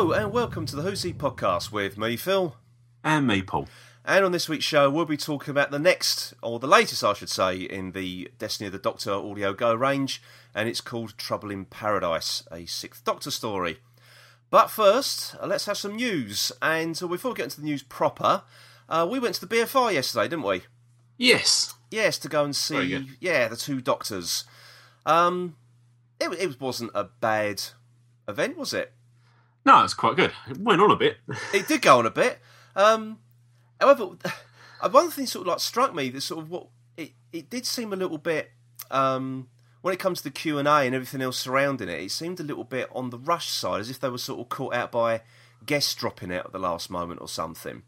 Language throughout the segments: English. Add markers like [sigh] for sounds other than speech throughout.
Hello and welcome to the Who's He podcast with me, Phil. And me, Paul. And on this week's show, we'll be talking about the next, or the latest, I should say, in the Destiny of the Doctor Audio Go range, and it's called Trouble in Paradise, a Sixth Doctor story. But first, uh, let's have some news. And uh, before we get into the news proper, uh, we went to the BFI yesterday, didn't we? Yes. Yes, to go and see, yeah, the two Doctors. Um, it, it wasn't a bad event, was it? No, it's quite good. It went on a bit. [laughs] it did go on a bit. Um, however, uh, one things sort of like struck me that sort of what it, it did seem a little bit um, when it comes to the Q and A and everything else surrounding it. It seemed a little bit on the rush side, as if they were sort of caught out by guests dropping out at the last moment or something,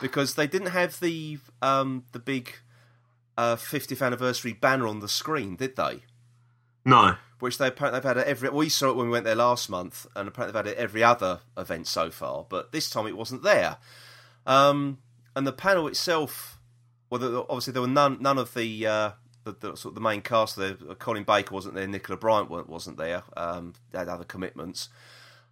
because they didn't have the um, the big uh, 50th anniversary banner on the screen, did they? No. which they apparently they've had at every. We saw it when we went there last month, and apparently they've had it every other event so far. But this time it wasn't there. Um, and the panel itself, well, obviously there were none none of the uh, the, the sort of the main cast. There, Colin Baker wasn't there. Nicola Bryant wa- wasn't there. Um, they had other commitments.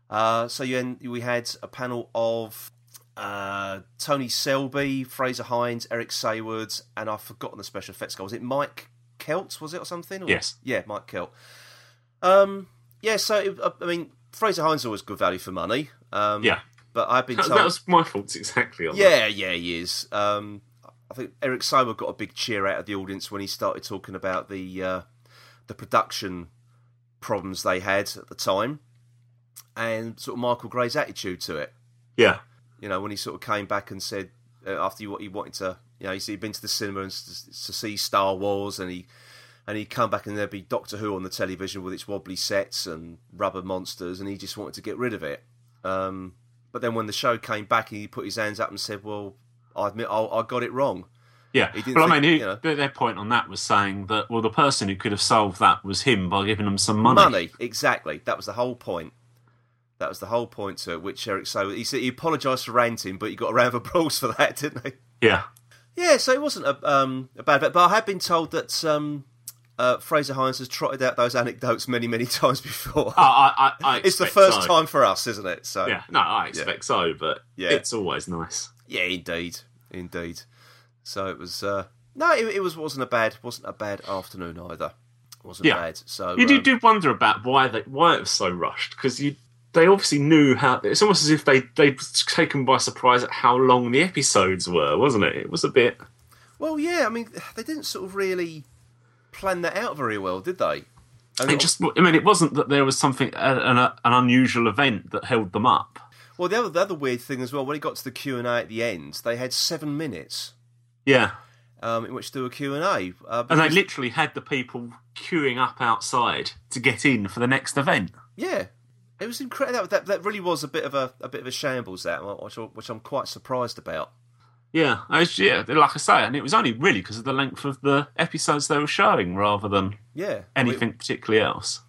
Uh, so you, we had a panel of uh, Tony Selby, Fraser Hines, Eric Saward, and I've forgotten the special effects guy. Was it Mike Kelt? Was it or something? Or- Yes. Yeah, Mike Kelt. Um, yeah, so it, I mean, Fraser Hines is always good value for money. Um, Yeah. but I've been That, told. that was my fault exactly on that. Yeah, yeah, he is. Um, I think Eric Saward got a big cheer out of the audience when he started talking about the uh, the production problems they had at the time, and sort of Michael Grade's attitude to it. Yeah. You know, when he sort of came back and said uh, after he, he wanted to, you know, he'd been to the cinema and to see Star Wars, and he and he'd come back and there'd be Doctor Who on the television with its wobbly sets and rubber monsters, and he just wanted to get rid of it. Um, but then when the show came back, he put his hands up and said, "Well, I admit I, I got it wrong." Yeah. He didn't But I mean, he, you know. their- point on that was saying that, well, the person who could have solved that was him by giving them some money. Money, exactly. That was the whole point. That was the whole point to it. Which Eric so he said he apologised for ranting, but he got a round of applause for that, [laughs] didn't he? Yeah. Yeah, so it wasn't a, um, a bad bet, but I have been told that um, uh, Fraser Hines has trotted out those anecdotes many, many [laughs] times before. I, I, I it's the first so. time for us, isn't it? So Yeah. No, I expect so, but Yeah. it's always nice. yeah, indeed, indeed. So it was uh, no, it, it was wasn't a bad wasn't a bad afternoon either. It wasn't Yeah. bad. So You do, um, do wonder about why they why it was so rushed because you they obviously knew how. It's almost as if they they taken by surprise at how long the episodes were, wasn't it? It was a bit. well, yeah. I mean, they didn't sort of really plan that out very well, did they? And It just. I mean, it wasn't that there was something an, an unusual event that held them up. well, the other the other weird thing as well when it got to the Q and A at the end, they had seven minutes Yeah, um, in which to do a Q and A. Uh, and they literally had the people queuing up outside to get in for the next event. Yeah, it was incredible. That, that that really was a bit of a a bit of a shambles. That which, which I'm quite surprised about. Yeah, I was, yeah, like I say, and it was only really because of the length of the episodes they were showing, rather than Yeah, anything particularly else.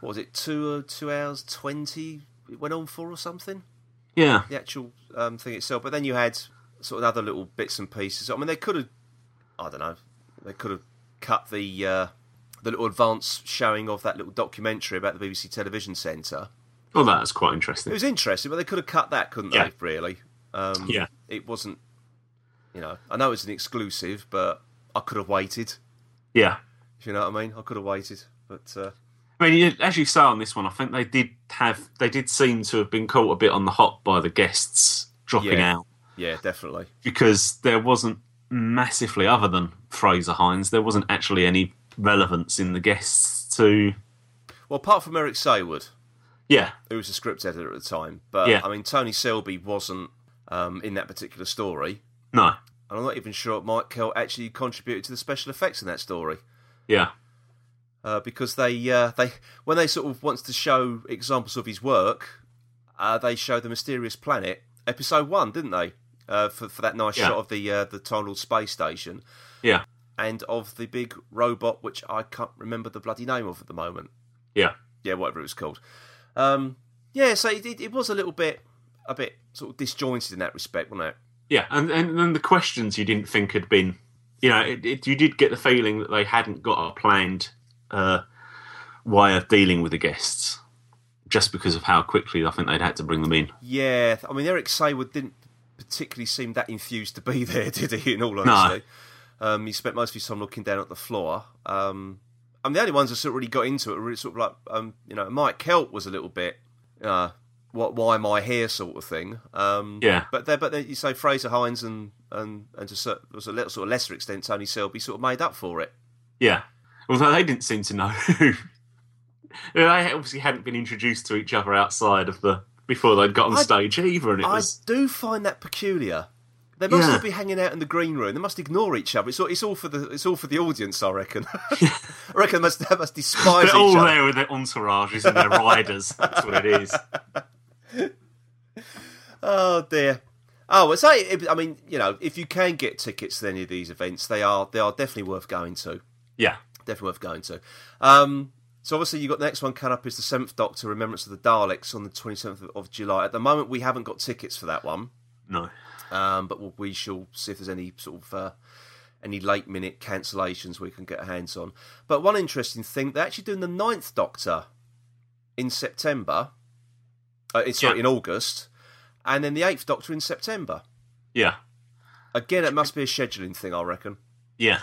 what was it two uh, two hours twenty? It went on for or something. Yeah, The actual um, thing itself, but then you had sort of other little bits and pieces. I mean, they could have. I don't know. They could have cut the uh, the little advance showing of that little documentary about the BBC Television Centre. well, that was quite It was interesting, but they could have cut that, couldn't Yeah. they? Really? Um, Yeah. It wasn't. You know, I know it's an exclusive, but I could have waited. Yeah, If you know what I mean, I could have waited, but uh, I mean, as you say on this one, I think they did have they did seem to have been caught a bit on the hop by the guests dropping Yeah. out yeah, definitely. because there wasn't massively other than Fraser Hines, there wasn't actually any relevance in the guests to. Well, apart from Eric Saward, Yeah, who was a script editor at the time, but Yeah. I mean, Tony Selby wasn't um, in that particular story, no, and I'm not even sure Mike Kelt actually contributed to the special effects in that story. yeah, uh, because they uh, they when they sort of wants to show examples of his work, uh, they show the mysterious planet episode one, didn't they? Uh, for for that nice Yeah. shot of the uh, the Tonal space station yeah, and of the big robot, which I can't remember the bloody name of at the moment. yeah, Yeah, whatever it was called. Um, yeah, so it, it, it was a little bit a bit sort of disjointed in that respect, wasn't it? yeah, and and then the questions you didn't think had been, you know, it, it, you did get the feeling that they hadn't got a planned uh, way of dealing with the guests. just because of how quickly I think they'd had to bring them in. Yeah, I mean Eric Saward didn't particularly seem that infused to be [laughs] there, did he? In all honesty, no. Um, he spent most of his time looking down at the floor. Um, I'm the only ones that sort of really got into it were sort of like, um, you know, Mike Kelt was a little bit, uh, what, why am I here, sort of thing. Um, yeah. But there, but then you say Fraser Hines and and and to sort, was a little sort of lesser extent Tony Selby sort of made up for it. Yeah. Although they didn't seem to know. [laughs] they obviously hadn't been introduced to each other outside of the before they'd got on I, stage either, and it I was. do find that peculiar. They must yeah. be hanging out in the green room. They must ignore each other. It's all, it's all for the it's all for the audience, I reckon. [laughs] I reckon they must, they must despise They're all other. there with their entourages and their riders. That's what it is. [laughs] Oh dear. Oh, well, say I mean, you know, if you can get tickets to any of these events, they are they are definitely worth going to. Yeah, definitely worth going to. Um, so obviously, you got the next one coming up is the Seventh Doctor: Remembrance of the Daleks on the twenty seventh of July. At the moment, we haven't got tickets for that one. No. Um, but we shall see if there's any sort of uh, any late minute cancellations we can get our hands on. But one interesting thing, they're actually doing the Ninth Doctor in September. Uh, it's yeah. sorry, in August, and then the Eighth Doctor in September. Yeah. Again, it must be a scheduling thing, I reckon. Yeah.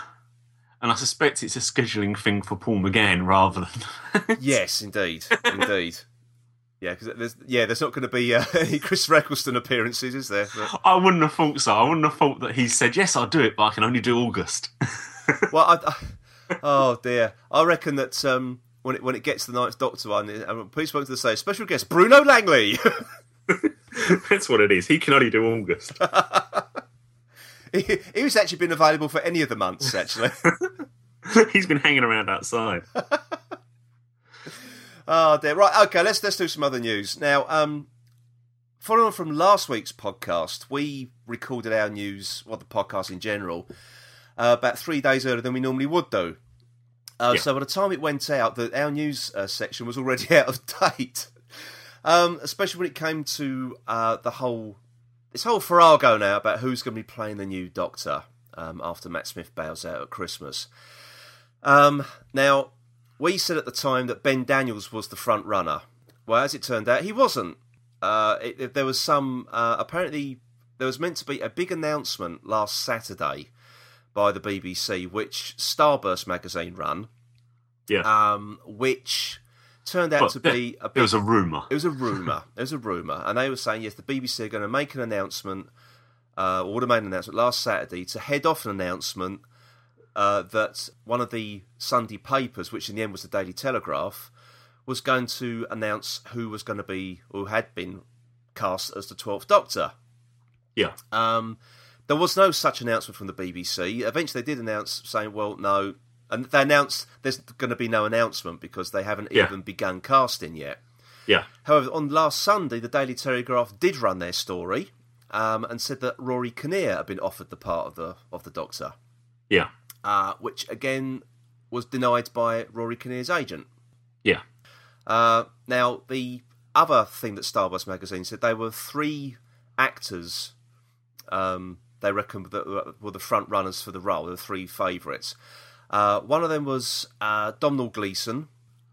And I suspect it's a scheduling thing for Paul McGann rather than. [laughs] yes, indeed, indeed. Yeah, because there's yeah, there's not going to be uh, [laughs] any Chris Eccleston appearances, is there? But... I wouldn't have thought so. I wouldn't have thought that he said yes, I'll do it, but I can only do August. [laughs] well, I, I, oh dear, I reckon that um, when it when it gets to the Ninth Doctor one, and please spoke to the say special guest Bruno Langley. [laughs] That's what it is. He can only do August. he, he was actually been available for any of the months. Actually, he's been hanging around outside. Oh dear. Right. Okay. Let's let's do some other news now. Um, following on from last week's podcast, we recorded our news, well, the podcast in general, uh, about three days earlier than we normally would do. Uh, yeah. So by the time it went out, the, our news uh, section was already [laughs] out of date. Um, especially when it came to uh, the whole this whole farrago now about who's going to be playing the new Doctor um, after Matt Smith bows out at Christmas. Um, now, we said at the time that Ben Daniels was the front runner. Well, as it turned out, he wasn't. Uh, it, there was some uh, apparently there was meant to be a big announcement last Saturday by the BBC, which Starburst magazine run. Yeah. Um, which turned out well, to be [laughs] a big, it was a rumor. It was a rumor. it was a rumor, and they were saying yes, the BBC are going to make an announcement, uh, or would have made an announcement last Saturday to head off an announcement uh, that one of the Sunday papers, which in the end was the Daily Telegraph, was going to announce who was going to be, or had been cast as the Twelfth Doctor. Yeah. Um, there was no such announcement from the BBC. Eventually, they did announce saying, "Well, no," and they announced there's going to be no announcement because they haven't yeah. even begun casting yet. Yeah. However, on last Sunday, the Daily Telegraph did run their story um, and said that Rory Kinnear had been offered the part of the of the Doctor. Yeah uh, which again was denied by Rory Kinnear's agent. Yeah. Uh, now, the other thing that Starburst magazine said they were three actors. Um, they reckon that were the front runners for the role, the three favourites. Uh, one of them was uh, Domhnall Gleeson.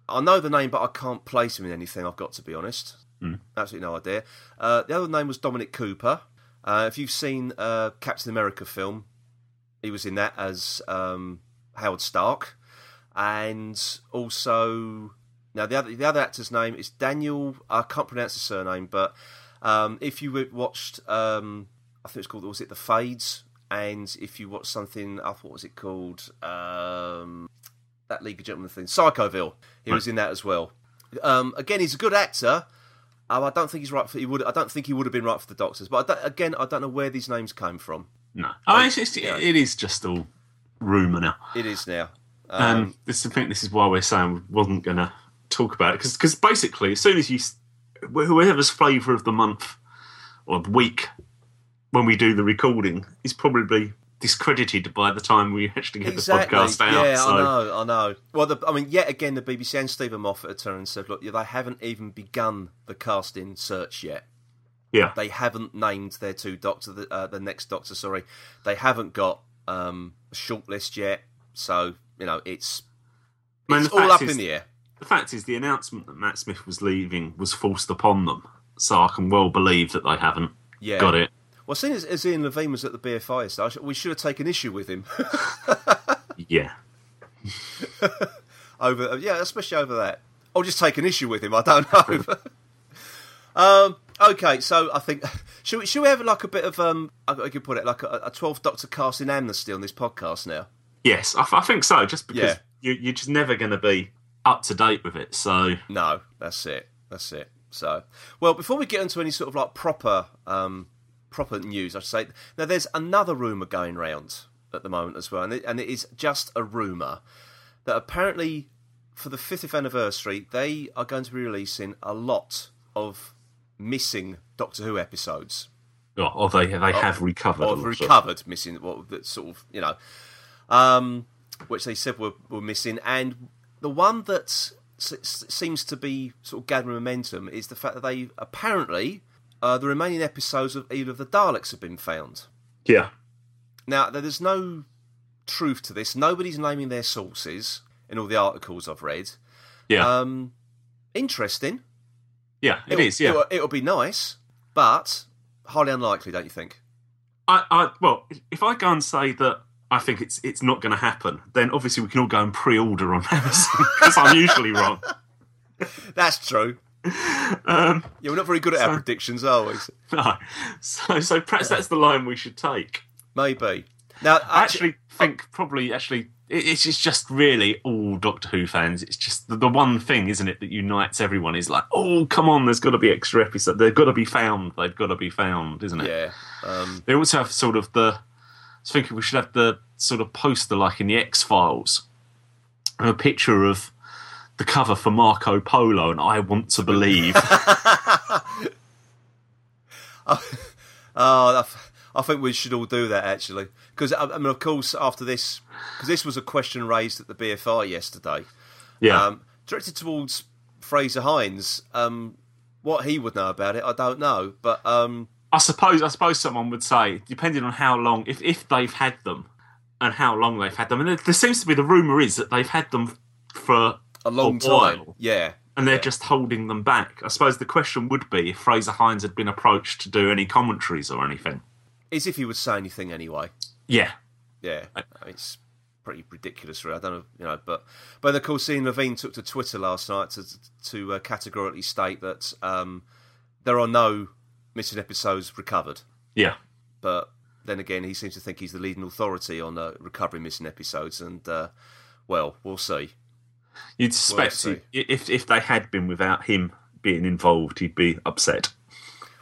I know the name, but I can't place him in anything. I've got to be honest. Mm. Absolutely no idea. Uh, the other name was Dominic Cooper. Uh, if you've seen uh, Captain America film, he was in that as um, Howard Stark, and also now the other the other actor's name is Daniel. I can't pronounce the surname, but um, if you watched, um, I think it's called was it the Fades, and if you watched something, I thought was it called um, that League of Gentlemen thing, Psychoville. He was in that as well. Um, again, he's a good actor. Um, I don't think he's right for. He would. I don't think he would have been right for the Doctors. But I again, I don't know where these names came from. No, I mean, it's, it's, yeah. it is just all rumor now. It is now. Um, um, this, I think this is why we're saying we wasn't going to talk about it because basically, as soon as you whoever's flavour of the month or the week when we do the recording is probably discredited by the time we actually get exactly. the podcast out. Yeah, so. I know, I know. Well, the, I mean, yet again, the BBC and Steven Moffat turned and said, "Look, they haven't even begun the casting search yet." Yeah, they haven't named their two doctor, the, uh, the next doctor. Sorry, they haven't got um, a shortlist yet. So you know, it's it's all up is, in the air. the fact is, the announcement that Matt Smith was leaving was forced upon them, so I can well believe that they haven't Yeah. got it. Well, seeing as, as Ian Levine was at the BFI, sh- we should have taken issue with him [laughs] Yeah, [laughs] over, yeah, especially over that, or just take an issue with him. I don't know. [laughs] um, okay, so I think [laughs] should we, should we have like a bit of um, I I could put it like a, a twelve Doctor casting amnesty on this podcast now. yes, I, I think so. Just because Yeah. you, you're just never going to be up to date with it. So No, that's it. That's it. So, well, before we get into any sort of like proper, um, proper news, I should say now there's another rumor going round at the moment as well, and it, and it is just a rumor that apparently for the 50th anniversary they are going to be releasing a lot of missing Doctor Who episodes. Oh, or they they have recovered. or also. recovered missing what that sort of you know um which they said were, were missing. And the one that s- seems to be sort of gathering momentum is the fact that they apparently uh, the remaining episodes of either of the Daleks have been found. Yeah, now there's no truth to this. Nobody's naming their sources in all the articles I've read. Yeah, um interesting yeah. It it'll, is. Yeah, it'll, it'll be nice but highly unlikely don't you think I, I well, if I go and say that I think it's it's not going to happen, then obviously we can all go and pre-order on [laughs] Amazon because I'm usually wrong. [laughs] that's true Um, yeah we're not very good at our predictions are we [laughs] no, so so perhaps that's the line we should take. Maybe. Now, I actually think probably actually it's it's just really all Doctor Who fans. It's just the, one thing, isn't it, that unites everyone is like, oh come on, there's got to be extra episodes. They've got to be found. They've got to be found, isn't it? yeah, um, They also have sort of the. I was thinking we should have the sort of poster like in the X Files, a picture of the cover for Marco Polo, and I want to believe. [laughs] oh, th- I think we should all do that actually, because I, mean, of course, after this, because this was a question raised at the BFI yesterday, yeah, um, directed towards Fraser Hines. Um, what he would know about it, I don't know, but um, I suppose I suppose someone would say, depending on how long, if if they've had them, and how long they've had them, and there, seems to be the rumor is that they've had them for a long A time. Yeah, and they're just holding them back. I suppose the question would be if Fraser Hines had been approached to do any commentaries or anything. As if he would say anything anyway. Yeah, Yeah, it's pretty ridiculous, really. I don't know, you know, but but of course, Ian Levine took to Twitter last night to to uh, categorically state that um, there are no missing episodes recovered. yeah, But then again, he seems to think he's the leading authority on uh, recovering missing episodes, and uh, well, we'll see. you'd suspect see. if if they had been without him being involved, he'd be upset.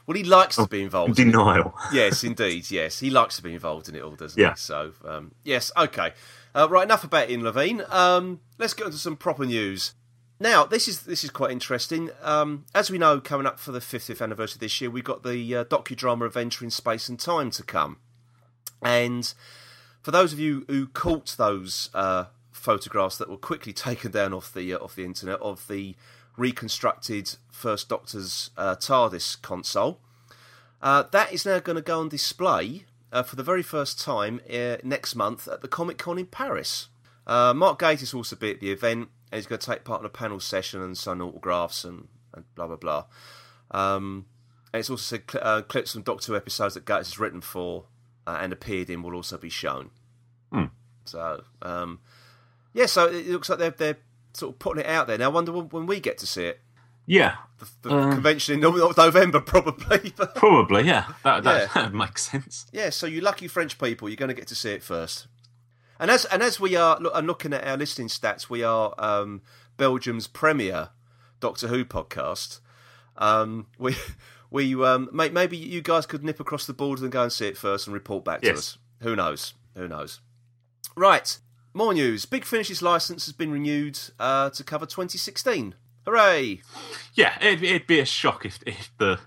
Well, he likes to be involved. in. Denial. yes, indeed. Yes, he likes to be involved in it all, doesn't Yeah. he? So, um, yes, okay. Uh, right, enough about Ian Levine. Um, let's get into some proper news. Now, this is this is quite interesting. Um, as we know, coming up for the 50th anniversary this year, we've got the uh, docudrama Adventure in Space and Time to come. And for those of you who caught those uh, photographs that were quickly [laughs] taken down off the uh, off the internet of the reconstructed First Doctor's uh, TARDIS console, uh, that is now going to go on display uh, for the very first time uh, next month at the Comic Con in Paris. Uh, Mark Gatiss will also be at the event, and he's going to take part in a panel session and sign autographs and, and blah blah blah. Um, and it's also said uh, clips from Doctor Who episodes that Gatiss has written for uh, and appeared in will also be shown. Hmm. So um, yeah, so it looks like they're they're sort of putting it out there. Now I wonder when, when we get to see it. Yeah, The convention in November, [laughs] probably. But [laughs] probably. Yeah, that that, Yeah. that [laughs] makes sense. Yeah, so you lucky French people, you're going to get to see it first. And as and as we are look, and looking at our listening stats, we are um, Belgium's premier Doctor Who podcast. Um, we we um, may, maybe you guys could nip across the border and go and see it first and report back to Yes. us. Who knows? Who knows? Right, more news. Big Finish's license has been renewed uh, to cover 2016. Hooray! Yeah, it'd, it'd be a shock if if the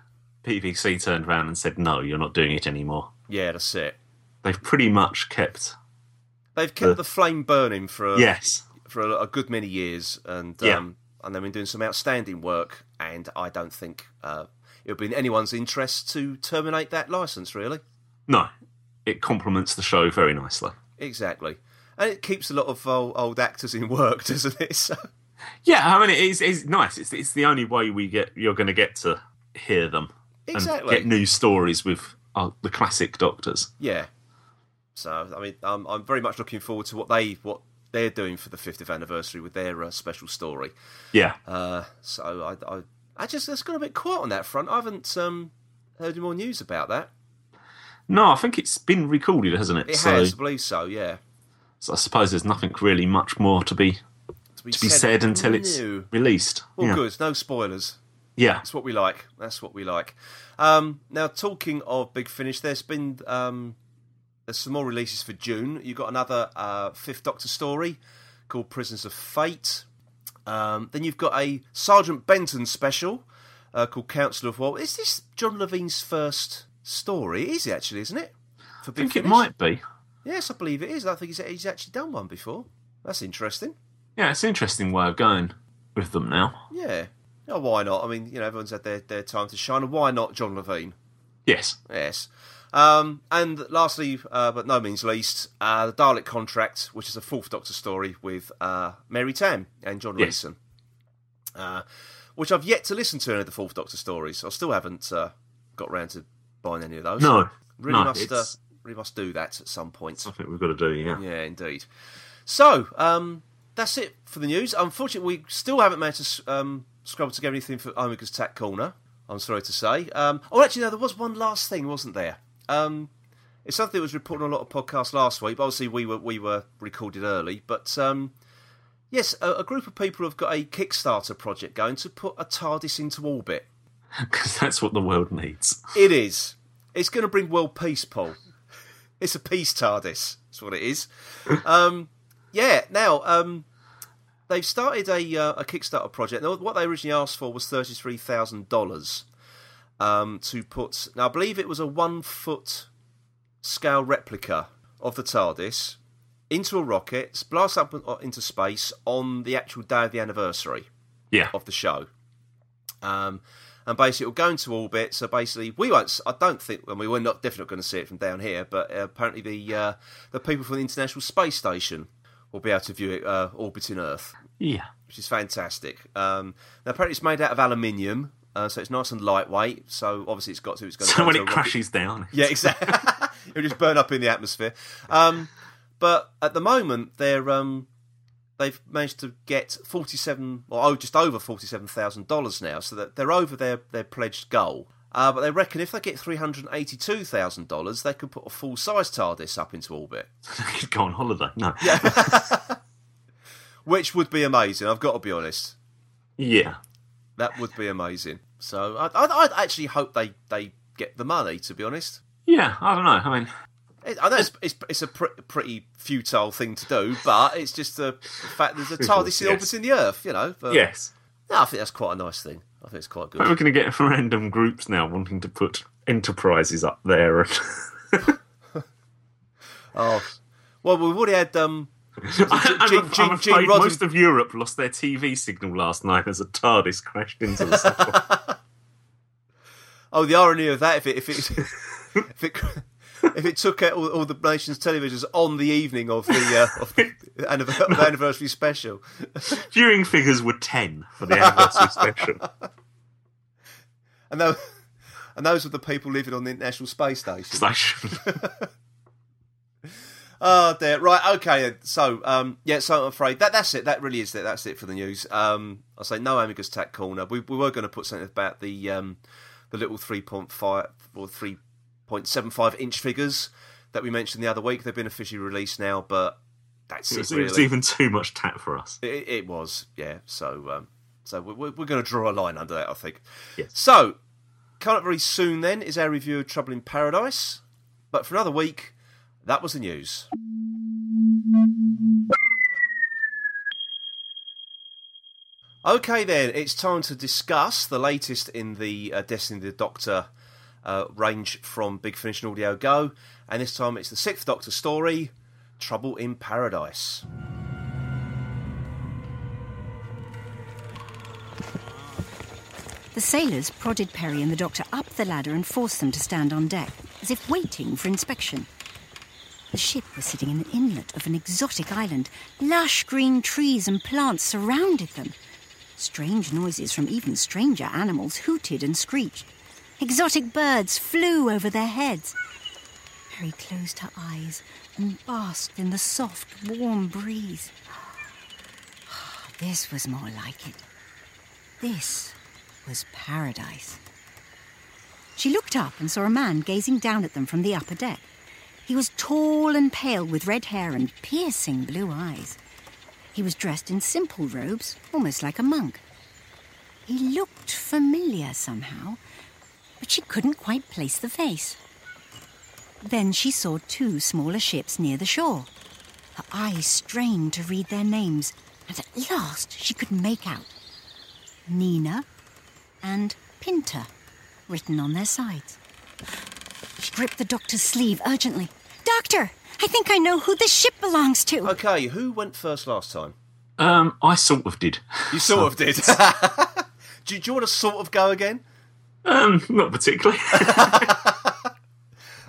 BBC turned around and said no, you're not doing it anymore. Yeah, that's it. They've pretty much kept. They've kept Uh, the flame burning for Yes, for a, a good many years, and Yeah. um, and they've been doing some outstanding work. And I don't think uh, it would be in anyone's interest to terminate that license. Really, no, it complements the show very nicely. exactly, and it keeps a lot of old, old actors in work, [laughs] doesn't it? So, Yeah, I mean, it's, it's nice. It's, it's the only way we get you're going to get to hear them Exactly. and get new stories with uh, the classic Doctors. Yeah. So I mean, I'm I'm very much looking forward to what they what they're doing for the 50th anniversary with their uh, special story. Yeah, Uh, so I, I I just it's got a bit quiet on that front. I haven't um, heard any more news about that. no, I think it's been recorded, hasn't it? It so, has, I believe so. Yeah. So I suppose there's nothing really much more to be to be said until it's released. Well, yeah. good. No spoilers. Yeah, That's what we like. That's what we like. Um, now, talking of Big Finish, there's been um, there's some more releases for June. You've got another uh, Fifth Doctor story called Prisoners of Fate. Um, then you've got a Sergeant Benton special uh, called Council of War. Is this John Levene's first story? It is actually, isn't it? For I think it might be. Yes, I believe it is. I think he's, he's actually done one before. That's interesting. Yeah, it's an interesting way of going with them now. Yeah. Oh, why not? I mean, you know, everyone's had their, their time to shine. And why not John Levene? Yes, Yes. Um, and lastly, uh, but no means least, uh, the Dalek contract, which is a fourth Doctor story with uh, Mary Tamm and John Yes. Leeson, uh, which I've yet to listen to any of the fourth Doctor stories. I still haven't uh, got round to buying any of those. no, really no, must really must do that at some point. I think we've got to do. Yeah, Yeah, indeed. So, um, that's it for the news. Unfortunately, we still haven't managed to um, scrabble together anything for Omega's Tech Corner. I'm sorry to say. Um, oh, actually, no, there was one last thing, wasn't there? Um, it's something that was reported on a lot of podcasts last week. But obviously, we were we were recorded early, but um, yes, a, a group of people have got a Kickstarter project going to put a TARDIS into orbit. [laughs] because that's what the world needs. It is. It's going to bring world peace, Paul. It's a peace TARDIS. That's what it is. Um, yeah. Now um, they've started a uh, a Kickstarter project. Now, what they originally asked for was thirty three thousand dollars um, to put. Now, I believe it was a one foot scale replica of the TARDIS into a rocket, blast up into space on the actual day of the anniversary Yeah, of the show. Um, and basically, it'll go into orbit. So basically, we won't. I don't think. I mean, we're not definitely going to see it from down here, but uh, apparently, the uh, the people from the International Space Station will be able to view it uh, orbiting Earth, yeah. which is fantastic. Um, now, apparently, it's made out of aluminium, uh, so it's nice and lightweight. So obviously, it's got to. It's going to So go when it a rocket- crashes down, yeah, exactly. [laughs] It'll just burn up in the atmosphere. Um, but at the moment, they're um, they've managed to get forty-seven, or oh, just over forty-seven thousand dollars now, so that they're over their their pledged goal. Uh, but they reckon if they get three hundred eighty-two thousand dollars, they could put a full-size TARDIS up into orbit, [laughs] I could go on holiday. No, Yeah. [laughs] which would be amazing. I've got to be honest, yeah, that would be amazing. So I, I, I actually hope they they get the money. To be honest. yeah. I don't know. I mean, I know it's, it's, it's a pr- pretty futile thing to do, but it's just the fact there's a TARDIS in Yes. orbiting the Earth, you know. But, yes. no, I think that's quite a nice thing. I think it's quite But we're going to get random groups now wanting to put enterprises up there. And [laughs] Oh, well, we've already had um, [laughs] I'm, Gene- I'm afraid Gene most of Europe lost their TV signal last night as a TARDIS crashed into the satellite. [laughs] oh, the irony of that if it if it if it if it took out all, all the nation's televisions on the evening of the uh, of the [laughs] anniversary special, [laughs] Viewing figures were 10 for the anniversary special. [laughs] and those and those were the people living on the International Space Station. Station. Oh dear. Right. Okay. So, um, yeah. So I'm afraid that that's it. That really is it. That's it for the news. Um, I'll say no Omega's Tech Corner. We, we were going to put something about the um, the little three point five or three point seven five inch figures that we mentioned the other week. They've been officially released now, but that's It it. was, it really. was even too much tat for us. It, it was. Yeah. So um, so we're, we're going to draw a line under that. I think. Yes. So coming up very soon then is our review of Trouble in Paradise. But for another week, that was the news. Okay, then it's time to discuss the latest in the uh, Destiny of the Doctor uh, range from Big Finish and Audio Go, and this time it's the Sixth Doctor story, Trouble in Paradise. The sailors prodded Peri and the doctor up the ladder and forced them to stand on deck, as if waiting for inspection. The ship was sitting in the inlet of an exotic island. Lush green trees and plants surrounded them. Strange noises from even stranger animals hooted and screeched. Exotic birds flew over their heads. Mary closed her eyes and basked in the soft, warm breeze. [sighs] This was more like it. This was paradise. She looked up and saw a man gazing down at them from the upper deck. He was tall and pale with red hair and piercing blue eyes. He was dressed in simple robes, almost like a monk. He looked familiar somehow, but she couldn't quite place the face. Then she saw two smaller ships near the shore. Her eyes strained to read their names, and at last she could make out Nina and Pinta written on their sides. She gripped the doctor's sleeve urgently. Doctor, I think I know who this ship belongs to. Okay, who went first last time? Um, I sort of did. You sort [laughs] of did. [laughs] do, you, do you want to sort of go again? Um, not particularly. [laughs] [laughs]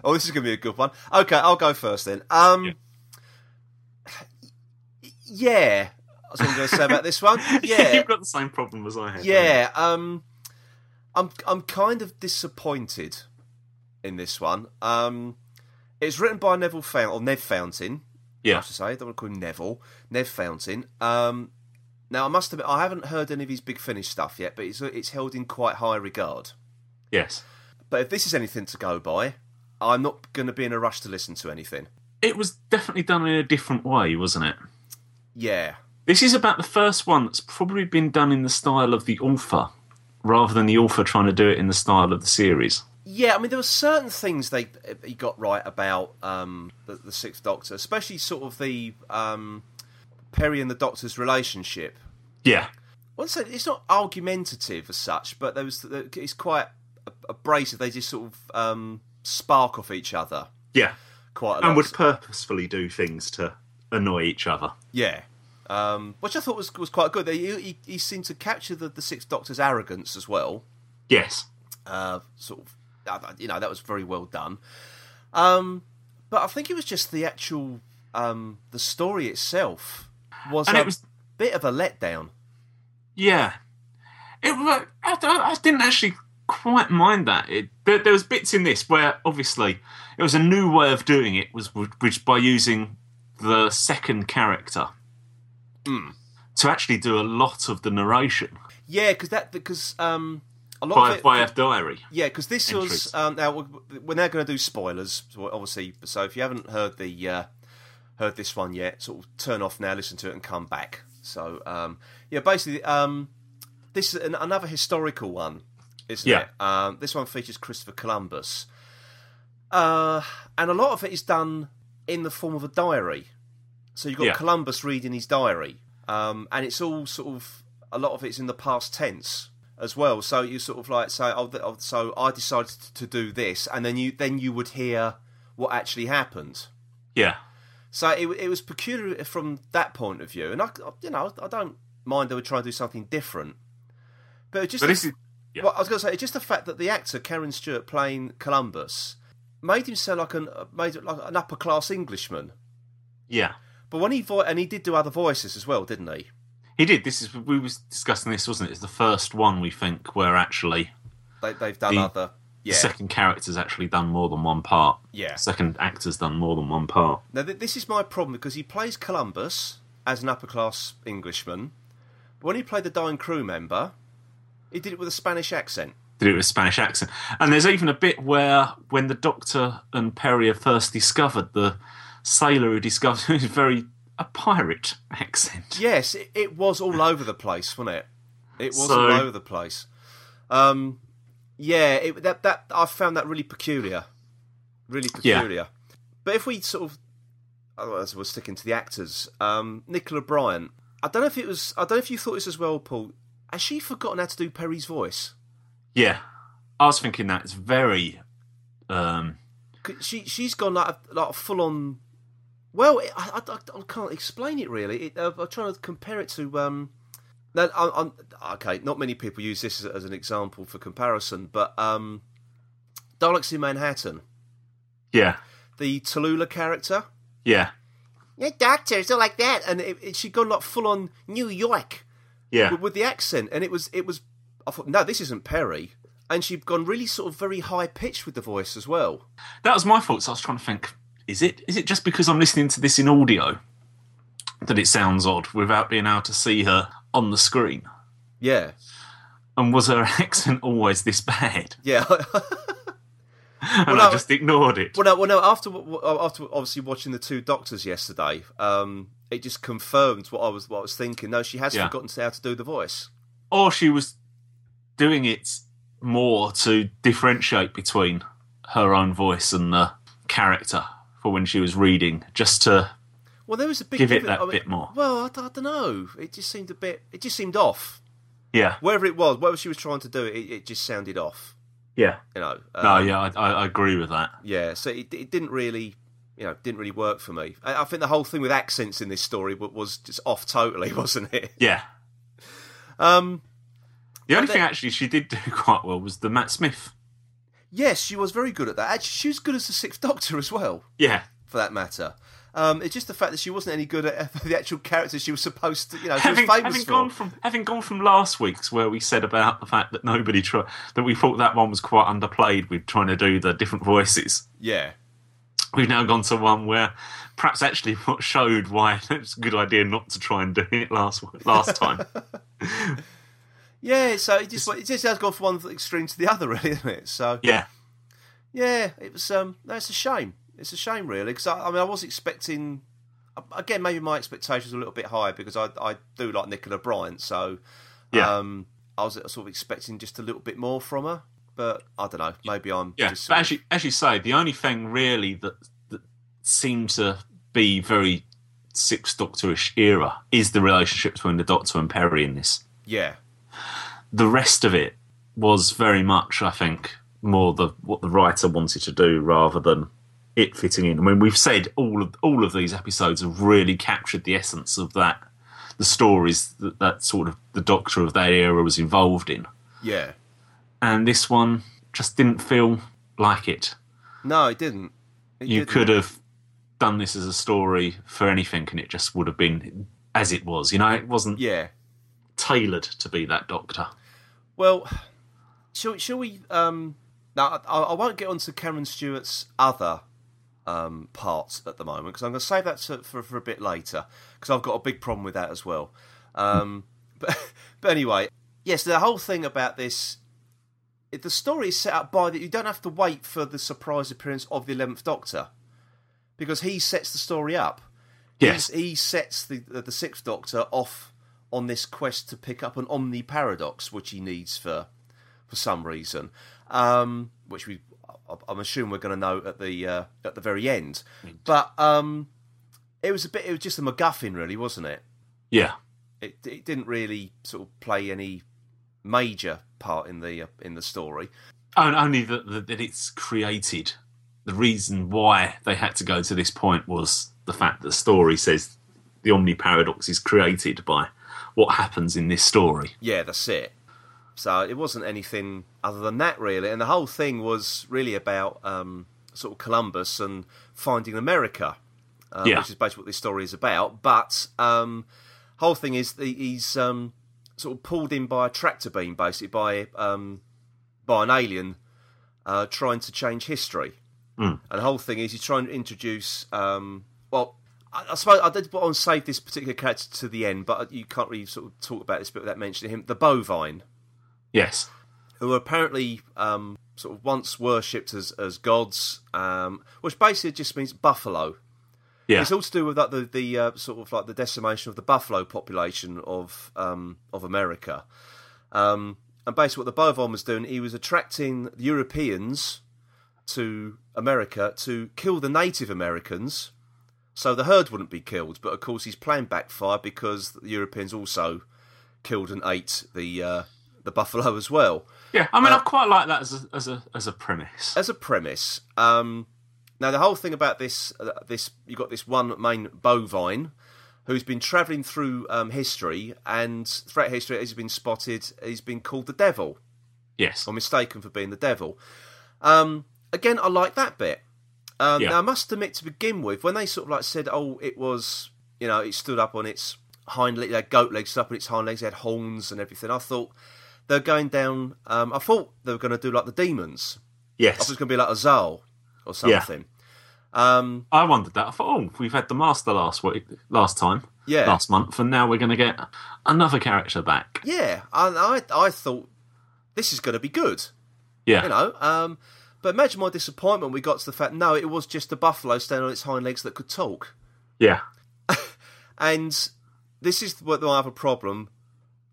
Oh, this is going to be a good one. Okay, I'll go first then. Um, yeah, that's what I'm going to say about this one. [laughs] Yeah, You've got the same problem as I had. yeah. Um, I'm I'm kind of disappointed in this one. Um, it's written by Neville Fountain or Nev Fountain. Yeah, I Yeah. should say. I don't want to call him Neville. Nev Fountain. Um, now I must admit I haven't heard any of his Big Finish stuff yet, but it's it's held in quite high regard. Yes. But if this is anything to go by, I'm not going to be in a rush to listen to anything. It was definitely done in a different way, wasn't it? Yeah, This is about the first one that's probably been done in the style of the author, rather than the author trying to do it in the style of the series. Yeah, I mean, there were certain things they he got right about um, the, the Sixth Doctor, especially sort of the um, Peri and the Doctor's relationship. Yeah. Well, so it's not argumentative as such, but there was it's quite abrasive. They just sort of um, spark off each other Yeah. quite a lot. And would purposefully do things to annoy each other. Yeah. Um, which I thought was was quite good. He, he, he seemed to capture the, the Sixth Doctor's arrogance as well. Yes. uh, sort of, uh, you know, that was very well done. Um, but I think it was just the actual, um, the story itself was And a it was bit of a letdown. Yeah, it. I I didn't actually quite mind that. It, there, there was bits in this where obviously it was a new way of doing it, was which by using the second character to actually do a lot of the narration Yeah, because that because um, a lot by, of it, by a diary. yeah, because this entries. was um, now we're we're now going to do spoilers, so obviously. So if you haven't heard the uh, heard this one yet, sort of turn off now, listen to it, and come back. So um, yeah, basically, um, this is an, another historical one, isn't Yeah. it? Um, this one features Christopher Columbus, uh, and a lot of it is done in the form of a diary. So you've got Yeah. Columbus reading his diary, um, and it's all sort of a lot of it's in the past tense as well. So you sort of like say, "Oh, oh so I decided to do this," and then you then you would hear what actually happened. Yeah, So it, it was peculiar from that point of view, and I, you know, I don't mind they would try and do something different. But it just but this is yeah. well, I was going to say, it's just the fact that the actor Karen Stewart playing Columbus made him sound like an uh, made like an upper class Englishman. yeah. But when he vo- and he did do other voices as well, didn't he? He did. This is we was discussing this, wasn't it? It's the first one we think where actually They, they've done The- other. Yeah, the second character's actually done more than one part. Yeah. Second actor's done more than one part. Now, th- this is my problem because he plays Columbus as an upper class Englishman, but when he played the dying crew member, he did it with a Spanish accent. did it with a Spanish accent. And there's even a bit where when the Doctor and Peri are first discovered, the sailor who discovers [laughs] is very a pirate accent. Yes, it, it was all over the place, wasn't it? It was So- all over the place. Um, yeah, it, that that I found that really peculiar, really Yeah. peculiar. But if we sort of, otherwise we're sticking to the actors. Um, Nicola Bryant. I don't know if it was. I don't know if you thought this as well, Paul. Has she forgotten how to do Peri's voice? Yeah, I was thinking that it's very. Um, 'Cause She she's gone like a, like a full on. Well, I, I, I can't explain it really. It, uh, I'm trying to compare it to. Um, no, I'm, I'm, okay, not many people use this as, as an example for comparison, but um, Daleks in Manhattan, yeah, the Tallulah character. Yeah. Yeah, doctor, it's all like that, and it, it, she'd gone like full on New York Yeah. with, with the accent, and it was it was. I thought, no, this isn't Peri, and she'd gone really sort of very high pitched with the voice as well. That was my fault. So I was trying to think: is it is it just because I'm listening to this in audio that it sounds odd without being able to see her on the screen? Yeah, And was her [laughs] accent always this bad? yeah. [laughs] [laughs] And no, I just ignored it. Well, no, well, no. After after obviously watching the two doctors yesterday, um, it just confirmed what I was what I was thinking. No, she has Yeah. forgotten how to do the voice. Or she was doing it more to differentiate between her own voice and the character for when she was reading, just to Well, there was a big Give it that I mean, bit more. Well, I, don't know. It just seemed a bit. It just seemed off. yeah, Wherever it was, whatever she was trying to do, it, it just sounded off. Yeah. You know. No, Um, yeah, I, I, I agree with that. Yeah, so it, it didn't really, you know, didn't really work for me. I, I think the whole thing with accents in this story was just off totally, [laughs] wasn't it? Yeah. Um, The only then- thing actually she did do [laughs] quite well was the Matt Smith. yes, she was very good at that. Actually, she was good as the Sixth Doctor as well, Yeah. for that matter. Um, it's just the fact that she wasn't any good at [laughs] the actual character she was supposed to, you know, she Having, was famous having for. gone from having gone from last week's where we said about the fact that nobody tried that we thought that one was quite underplayed with trying to do the different voices. yeah, We've now gone to one where perhaps actually what showed why [laughs] it's a good idea not to try and do it last last time. [laughs] yeah. So it just it just has gone from one extreme to the other, really, isn't it? So yeah. Yeah, it was. Um, it's a shame. It's a shame, really, because I, I mean, I was expecting. Again, maybe my expectations were a little bit high because I I do like Nicola Bryant, so Yeah. um, I was sort of expecting just a little bit more from her. But I don't know. Maybe I'm Yeah, just but as you, as you say, the only thing really that that seems to be very Sixth Doctorish era is the relationship between the Doctor and Peri in this. yeah, The rest of it was very much, I think, more the what the writer wanted to do rather than it fitting in. I mean, we've said all of all of these episodes have really captured the essence of that, the stories that that sort of the Doctor of that era was involved in, yeah. and this one just didn't feel like it. No, it didn't. It you didn't. could have done this as a story for anything and it just would have been as it was you know it wasn't Yeah. tailored to be that doctor Well, shall, shall we? Um, now, I, I won't get onto Karen Stewart's other um, parts at the moment because I'm going to save that to, for, for a bit later because I've got a big problem with that as well. Um, [laughs] but, but anyway, yes, the whole thing about this. The story is set up by that you don't have to wait for the surprise appearance of the Eleventh Doctor, because he sets the story up. yes He's, he sets the the Sixth Doctor off on this quest to pick up an Omni Paradox, which he needs for for some reason, um, which we I'm assuming we're going to know at the uh, at the very end. But um, it was a bit. It was just a MacGuffin, really, wasn't it? yeah It it didn't really sort of play any major part in the uh, in the story. and only that, that, that it's created the reason why they had to go to this point was the fact that the story says the omni paradox is created by what happens in this story Yeah, that's it. So it wasn't anything other than that, really. And the whole thing was really about um, sort of Columbus and finding America, uh, Yeah. which is basically what this story is about. But um, whole thing is that he's um, sort of pulled in by a tractor beam, basically by um, by an alien uh, trying to change history. Mm. And the whole thing is he's trying to introduce. Um, well, I, I suppose I did want to save this particular character to the end, but you can't really sort of talk about this bit without mentioning him. The bovine, yes who were apparently um, sort of once worshipped as as gods, um, which basically just means buffalo. yeah It's all to do with like, the the uh, sort of like the decimation of the buffalo population of um, of America. Um, and basically, what the bovine was doing, he was attracting Europeans to America to kill the Native Americans, so the herd wouldn't be killed. But of course, his plan backfired because the Europeans also killed and ate the uh, the buffalo as well. yeah i mean Uh, i quite like that as a as a as a premise as a premise, um, now the whole thing about this, uh, this you got this one main bovine who's been travelling through um, history, and throughout history, he's been spotted. He's been called the devil, yes or mistaken for being the devil. Um, again, I like that bit. Um, Yeah. Now, I must admit, to begin with, when they sort of like said, "Oh, it was," you know, it stood up on its hind leg, goat legs stood up on its hind legs, it had horns and everything. I thought they're going down. Um, I thought they were going to do like the demons. I Yes. thought it was going to be like Azal or Yeah. something. Um, I wondered that. I thought, oh, we've had the master last week, last time, Yeah. last month, and now we're going to get another character back. yeah, and I, I thought this is going to be good. Yeah, you know. Um, but imagine my disappointment. when We got to the fact, no, it was just a buffalo standing on its hind legs that could talk. yeah, [laughs] And this is what I have a problem: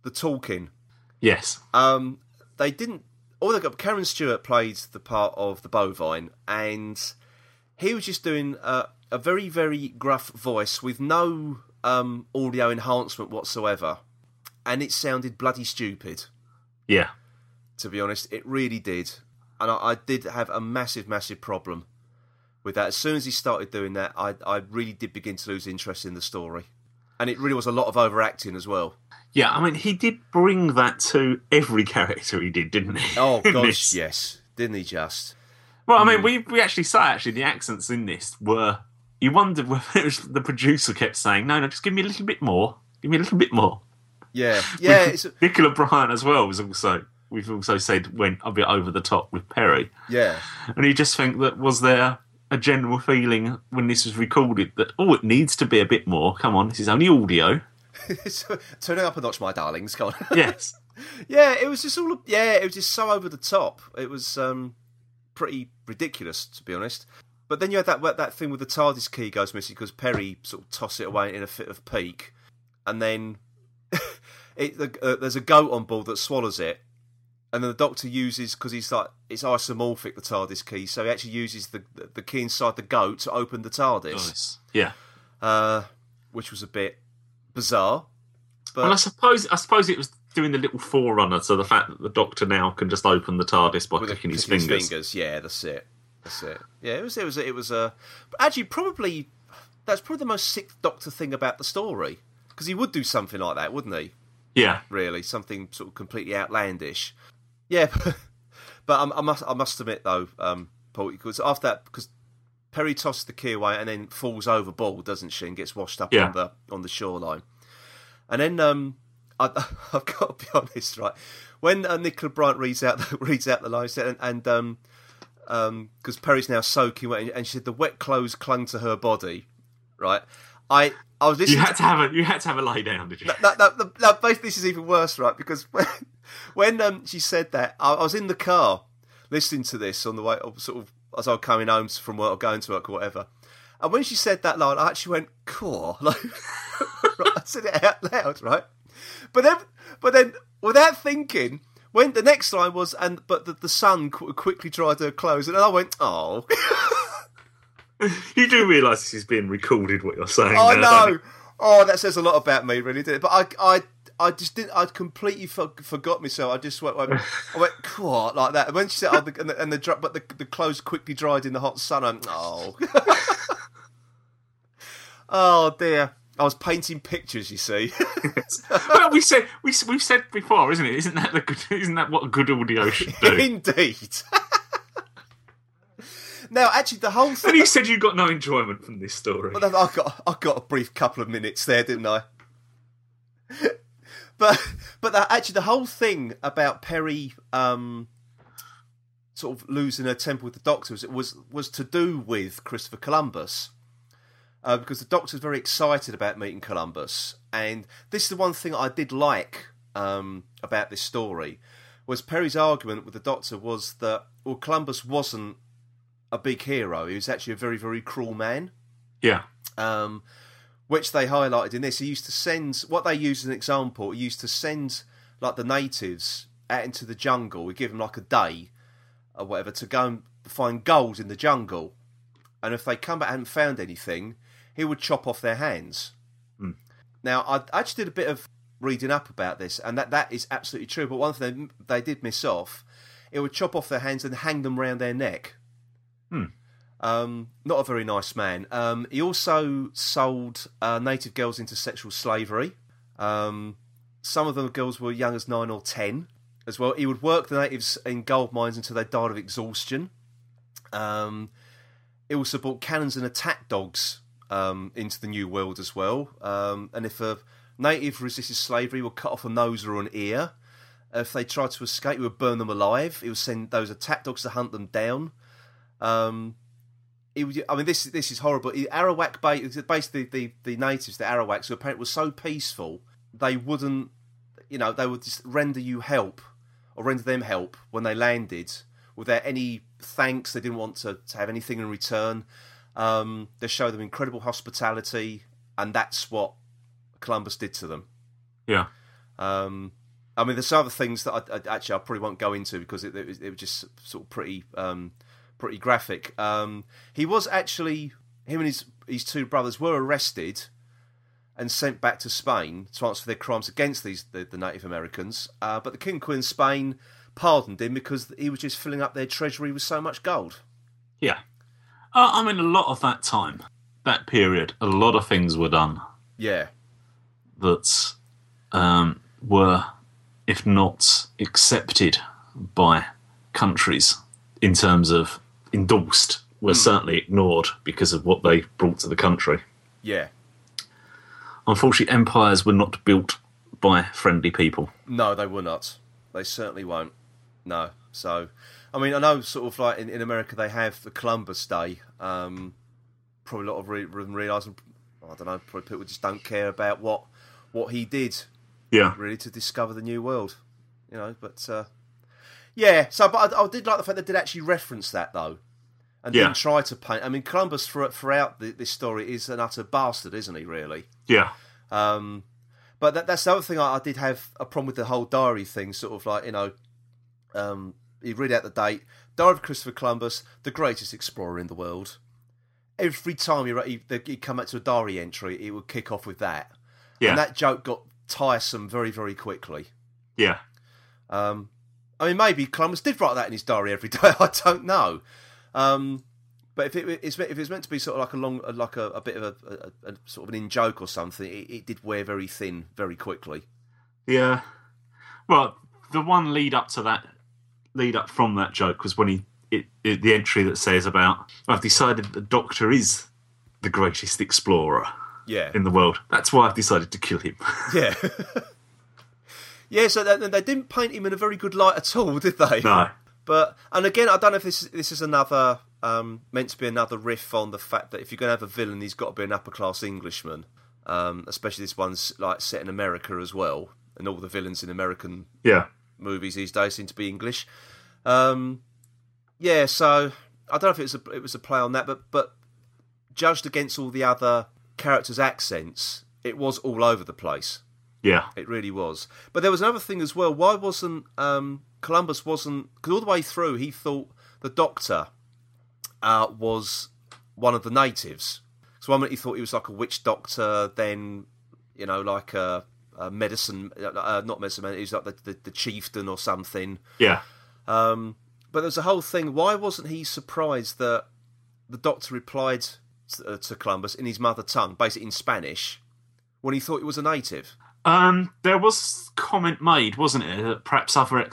the talking. Yes, Um, they didn't. All they got. Karen Stewart played the part of the bovine, and he was just doing a, a very, very gruff voice with no um, audio enhancement whatsoever, and it sounded bloody stupid. yeah, to be honest. It really did. And I, I did have a massive, massive problem with that. As soon as he started doing that, I, I really did begin to lose interest in the story. And it really was a lot of overacting as well. Yeah. I mean, he did bring that to every [laughs] character he did, didn't he? Oh, [laughs] gosh, yes. Didn't he just? Well, I mean, hmm. we we actually say actually the accents in this were. You wondered whether it was the producer kept saying, "No, no, just give me a little bit more. Give me a little bit more." Yeah. [laughs] Yeah. It's, Nicola Bryant as well was also. We've also said went a bit over the top with Peri. yeah. And you just think that was there a general feeling when this was recorded that oh it needs to be a bit more. Come on, this is only audio. [laughs] So, Turn it up a notch, my darlings. Come on. [laughs] Yes. yeah, it was just all. Yeah, it was just so over the top. It was um, pretty ridiculous, to be honest. But then you had that that thing with the TARDIS key goes missing because Peri sort of tossed it away in a fit of pique, and then [laughs] it, the, uh, there's a goat on board that swallows it, and then the Doctor uses because he's like it's isomorphic the TARDIS key, so he actually uses the the key inside the goat to open the TARDIS, Nice. Yeah. uh, which was a bit bizarre. But And I suppose I suppose it was doing the little forerunner to the fact that the Doctor now can just open the TARDIS by with clicking his clicking fingers. Yeah, that's it. That's it. Yeah, it was. It was. It was a. but actually, probably that's probably the most sixth Doctor thing about the story because he would do something like that, wouldn't he? Yeah. Really, something sort of completely outlandish. Yeah, [laughs] but, but I, I must. I must admit though, um, Paul, because after that, because Peri tosses the key away and then falls overboard, doesn't she, and gets washed up Yeah. on the on the shoreline. And then um, I, [laughs] I've got to be [laughs] honest, right? When uh, Nicola Bryant reads out the, [laughs] reads out the lines, and, and um, because Peri's now soaking wet, and she said the wet clothes clung to her body, right? I I was listening. You had to have a you had to have a lay down, did you? No, no, no, no, basically, this is even worse, right? Because when, when um, she said that, I, I was in the car listening to this on the way, sort of as I was coming home from work or going to work or whatever. And when she said that line, I actually went, "Cool." [laughs] Like, [laughs] I said it out loud, right? But then, but then, without thinking, when the next line was, "and but the, the sun qu- quickly dried her clothes," and I went, "Oh." [laughs] You do realise this is being recorded. What you're saying? I now, know. Oh, that says a lot about me, really, did it? But I, I, I just didn't. I completely for, forgot myself. I just went, went I went, [laughs] "Cool," like that. And when she said, "Oh," the, and the, and the dr- but the, the clothes quickly dried in the hot sun. I'm, oh, [laughs] oh dear. I was painting pictures. You see. [laughs] well, we said we we've said before, isn't it? Isn't that the good? Isn't that what good audio should do? Indeed. now, actually, the whole and thing. you said you got no enjoyment from this story. But I got I got a brief couple of minutes there, didn't I? But but the, actually, the whole thing about Peri um, sort of losing her temper with the Doctor was was was to do with Christopher Columbus. Uh, because the Doctor Doctor's very excited about meeting Columbus, and this is the one thing I did like um, about this story was Peri's argument with the Doctor was that well Columbus wasn't a big hero; he was actually a very very cruel man. Yeah, um, which they highlighted in this. He used to send what they used as an example. He used to send like the natives out into the jungle. He'd give them like a day or whatever to go and find gold in the jungle, and if they come back and hadn't found anything, he would chop off their hands. Hmm. Now, I actually did a bit of reading up about this, and that, that is absolutely true. But one thing they did miss off, it would chop off their hands and hang them round their neck. Hmm. Um, not a very nice man. Um, he also sold uh, native girls into sexual slavery. Um, some of the girls were young as nine or ten as well. He would work the natives in gold mines until they died of exhaustion. Um, It also brought cannons and attack dogs um, into the New World as well. Um, and if a native resisted slavery, he would cut off a nose or an ear. If they tried to escape, he would burn them alive. He would send those attack dogs to hunt them down. Um, it would, I mean, this this is horrible. The Arawak, basically the, the natives, the Arawaks, who apparently were so peaceful, they wouldn't, you know, they would just render you help or render them help when they landed without any thanks. They didn't want to, to have anything in return. Um, they showed them incredible hospitality, and that's what Columbus did to them. Yeah. Um, I mean, there's other things that I, I, actually I probably won't go into because it, it, was, it was just sort of pretty um, pretty graphic. Um, he was actually him and his his two brothers were arrested and sent back to Spain to answer for their crimes against these the, the Native Americans. Uh, but the King and Queen of Spain pardoned him because he was just filling up their treasury with so much gold. Yeah, uh, I mean, a lot of that time, that period, a lot of things were done. Yeah, that um, were, if not accepted by countries in terms of endorsed, were mm. certainly ignored because of what they brought to the country. Yeah. Unfortunately, empires were not built by friendly people. No, they were not. They certainly won't. No. So, I mean, I know sort of like in, in America they have the Columbus Day. Um, probably a lot of re- realise, I don't know, probably people just don't care about what what he did. Yeah. Really to discover the new world, you know. But uh, yeah, so but I, I, did like the fact they did actually reference that though, and yeah. didn't try to paint. I mean, Columbus for, throughout the, this story is an utter bastard, isn't he? Really. Yeah. Um, but that, that's the other thing I, I, did have a problem with the whole diary thing. Sort of like you know, um, you read out the date. Diary of Christopher Columbus, the greatest explorer in the world. Every time you he'd come back to a diary entry, it would kick off with that. Yeah. And that joke got tiresome very, very quickly. Yeah. Um, I mean, maybe Columbus did write that in his diary every [laughs] day. I don't know. Um, but if it, it's, if it's meant to be sort of like a long, like a, a bit of a, a, a, sort of an in joke or something, it, it, did wear very thin very quickly. Yeah. Well, the one lead up to that, lead up from that joke was when he it, it, the entry that says about I've decided the Doctor is the greatest explorer. Yeah. In the world. That's why I've decided to kill him. yeah. [laughs] [laughs] yeah. So they, they didn't paint him in a very good light at all, [laughs] did they? No. But and again, I don't know if this this is another um, meant to be another riff on the fact that if you're going to have a villain, he's got to be an upper class Englishman. Um, especially this one's like set in America as well, and all the villains in American yeah movies these days seem to be English. Um, yeah, so I don't know if it was a, it was a play on that, but but judged against all the other characters' accents, it was all over the place. Yeah, it really was. But there was another thing as well. Why wasn't um, Columbus wasn't because all the way through he thought the Doctor uh, was one of the natives. So one minute he thought he was like a witch doctor, then you know like a, a medicine, uh, not medicine man. He was like the, the, the chieftain or something. Yeah. Um, but there's a whole thing. Why wasn't he surprised that the doctor replied to, uh, to Columbus in his mother tongue, basically in Spanish, when he thought he was a native? Um, there was comment made, wasn't it, that perhaps other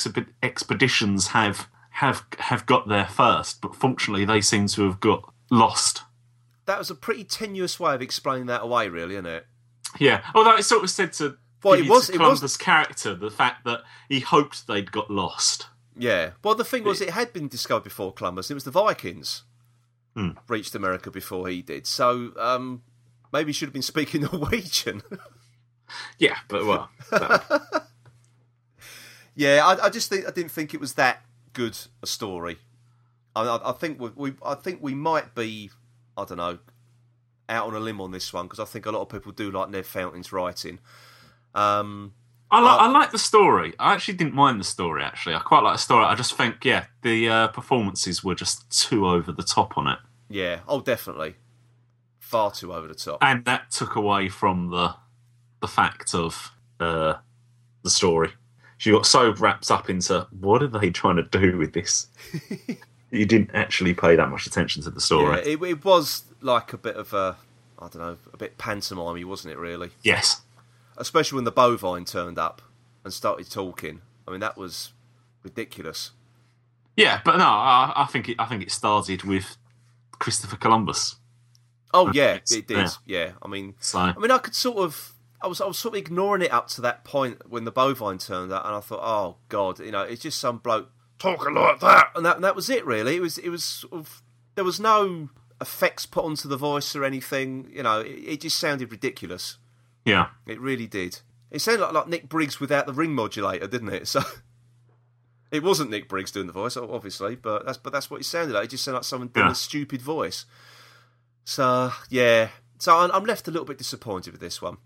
expeditions have have have got there first, but functionally they seem to have got lost. That was a pretty tenuous way of explaining that away, really, isn't it? Yeah. Although it sort of said to well, it was Columbus' it was... character the fact that he hoped they'd got lost. Yeah. Well, the thing was, it had been discovered before Columbus. It was the Vikings hmm. reached America before he did. So um, maybe he should have been speaking [laughs] Norwegian. Yeah, but well. [laughs] yeah, I, I, just think I didn't think it was that good a story. I, I think we, we, I think we might be, I don't know, out on a limb on this one because I think a lot of people do like Nev Fountain's writing. Um, I like, uh, I like the story. I actually didn't mind the story. Actually, I quite like the story. I just think, yeah, the uh, performances were just too over the top on it. Yeah. Oh, definitely. Far too over the top. And that took away from the the fact of uh, the story. She got so wrapped up into what are they trying to do with this? [laughs] you didn't actually pay that much attention to the story. Yeah, it, it was like a bit of a, I don't know, a bit pantomimey, wasn't it? Really? Yes especially when the bovine turned up and started talking. I mean, that was ridiculous. Yeah, but no, I, I think it, I think it started with Christopher Columbus. Oh yeah, it did. Yeah. I mean, So I mean, I could sort of. I was, I was sort of ignoring it up to that point when the bovine turned up, and I thought, oh god, you know, it's just some bloke talking like that, and that, and that was it. Really, it was, it was sort of. There was no effects put onto the voice or anything. You know, it, it just sounded ridiculous. yeah, It really did. It sounded like, like Nick Briggs without the ring modulator, didn't it? [laughs] So it wasn't Nick Briggs doing the voice, obviously, but that's but that's what it sounded like. It just sounded like someone doing Yeah. a stupid voice. So yeah, so I'm, I'm left a little bit disappointed with this one.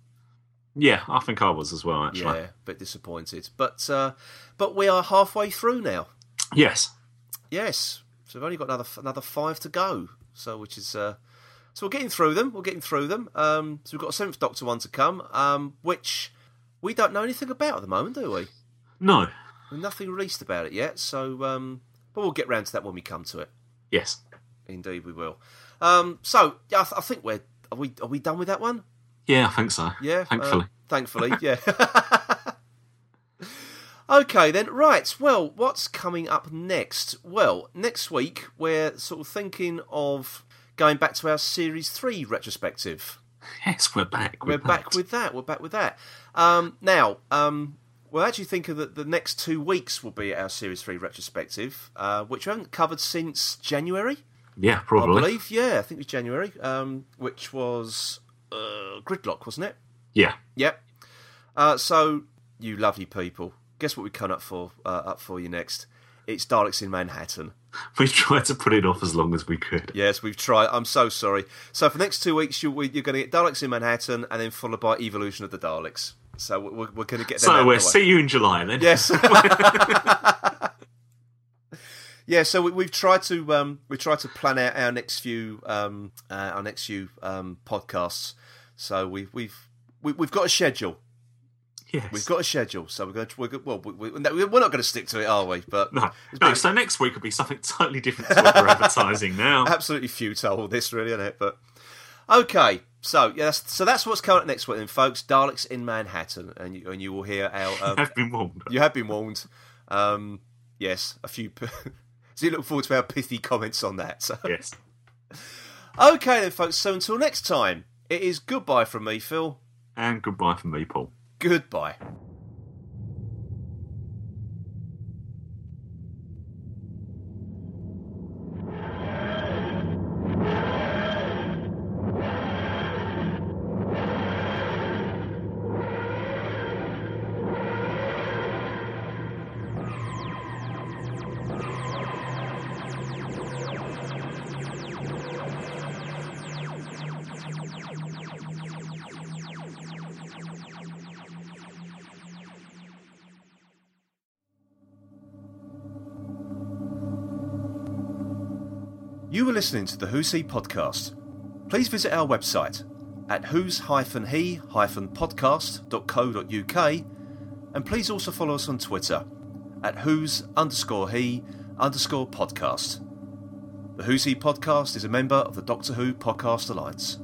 Yeah, I think I was as well. Actually, Yeah, a bit disappointed, but uh, but we are halfway through now. yes, Yes, so we've only got another another five to go. So which is uh, so we're getting through them. We're getting through them. Um, so we've got a seventh Doctor one to come, um, which we don't know anything about at the moment, do we? no, Nothing released about it yet. So, um, but we'll get round to that when we come to it. yes, Indeed, we will. Um, so yeah, I, th- I think we're are we are we done with that one? Yeah, I think so. Yeah, thankfully. uh, thankfully, yeah. [laughs] okay, then. Right. Well, what's coming up next? Well, next week we're sort of thinking of going back to our series three retrospective. yes, we're back. We're back with that. We're back with that. Um, now, um, we're actually thinking that the next two weeks will be our series three retrospective, uh, which we haven't covered since January. yeah, I probably. believe. Yeah, I think it was January, um, which was uh, Gridlock, wasn't it? Yeah, Yep. Uh, so, you lovely people, guess what we come up for? Uh, up for you next? It's Daleks in Manhattan. [laughs] we tried to put it off as long as we could. Yes, we've tried. I'm so sorry. So for the next two weeks, you, we- you're going to get Daleks in Manhattan, and then followed by Evolution of the Daleks. So we're, we're going to get So we'll see you in July then. Yes. [laughs] [laughs] yeah. So we, we've tried to um, we tried to plan out our next few um, uh, our next few um, podcasts. So we, we've we, we've got a schedule. Yes. We've got a schedule. So we're going to we're, go- well we, we, we're not going to stick to it, are we? But No, no. been So next week will be something [laughs] totally different to what we're advertising now. [laughs] absolutely futile. All this really, isn't it? But okay. So yeah, that's, so that's what's coming up next week, then, folks. Daleks in Manhattan, and you, and you will hear our [laughs] uh, I've been warned. You have been warned. Um, yes, a few. You look forward to our pithy comments on that. So. Yes. [laughs] Okay, then, folks. So until next time, it is goodbye from me, Phil. And goodbye from me, Paul. Goodbye. Listening to the Who's He podcast. Please visit our website at whos-he-podcast.co.uk and please also follow us on Twitter at whos underscore he underscore podcast. The Who's He podcast is a member of the Doctor Who Podcast Alliance.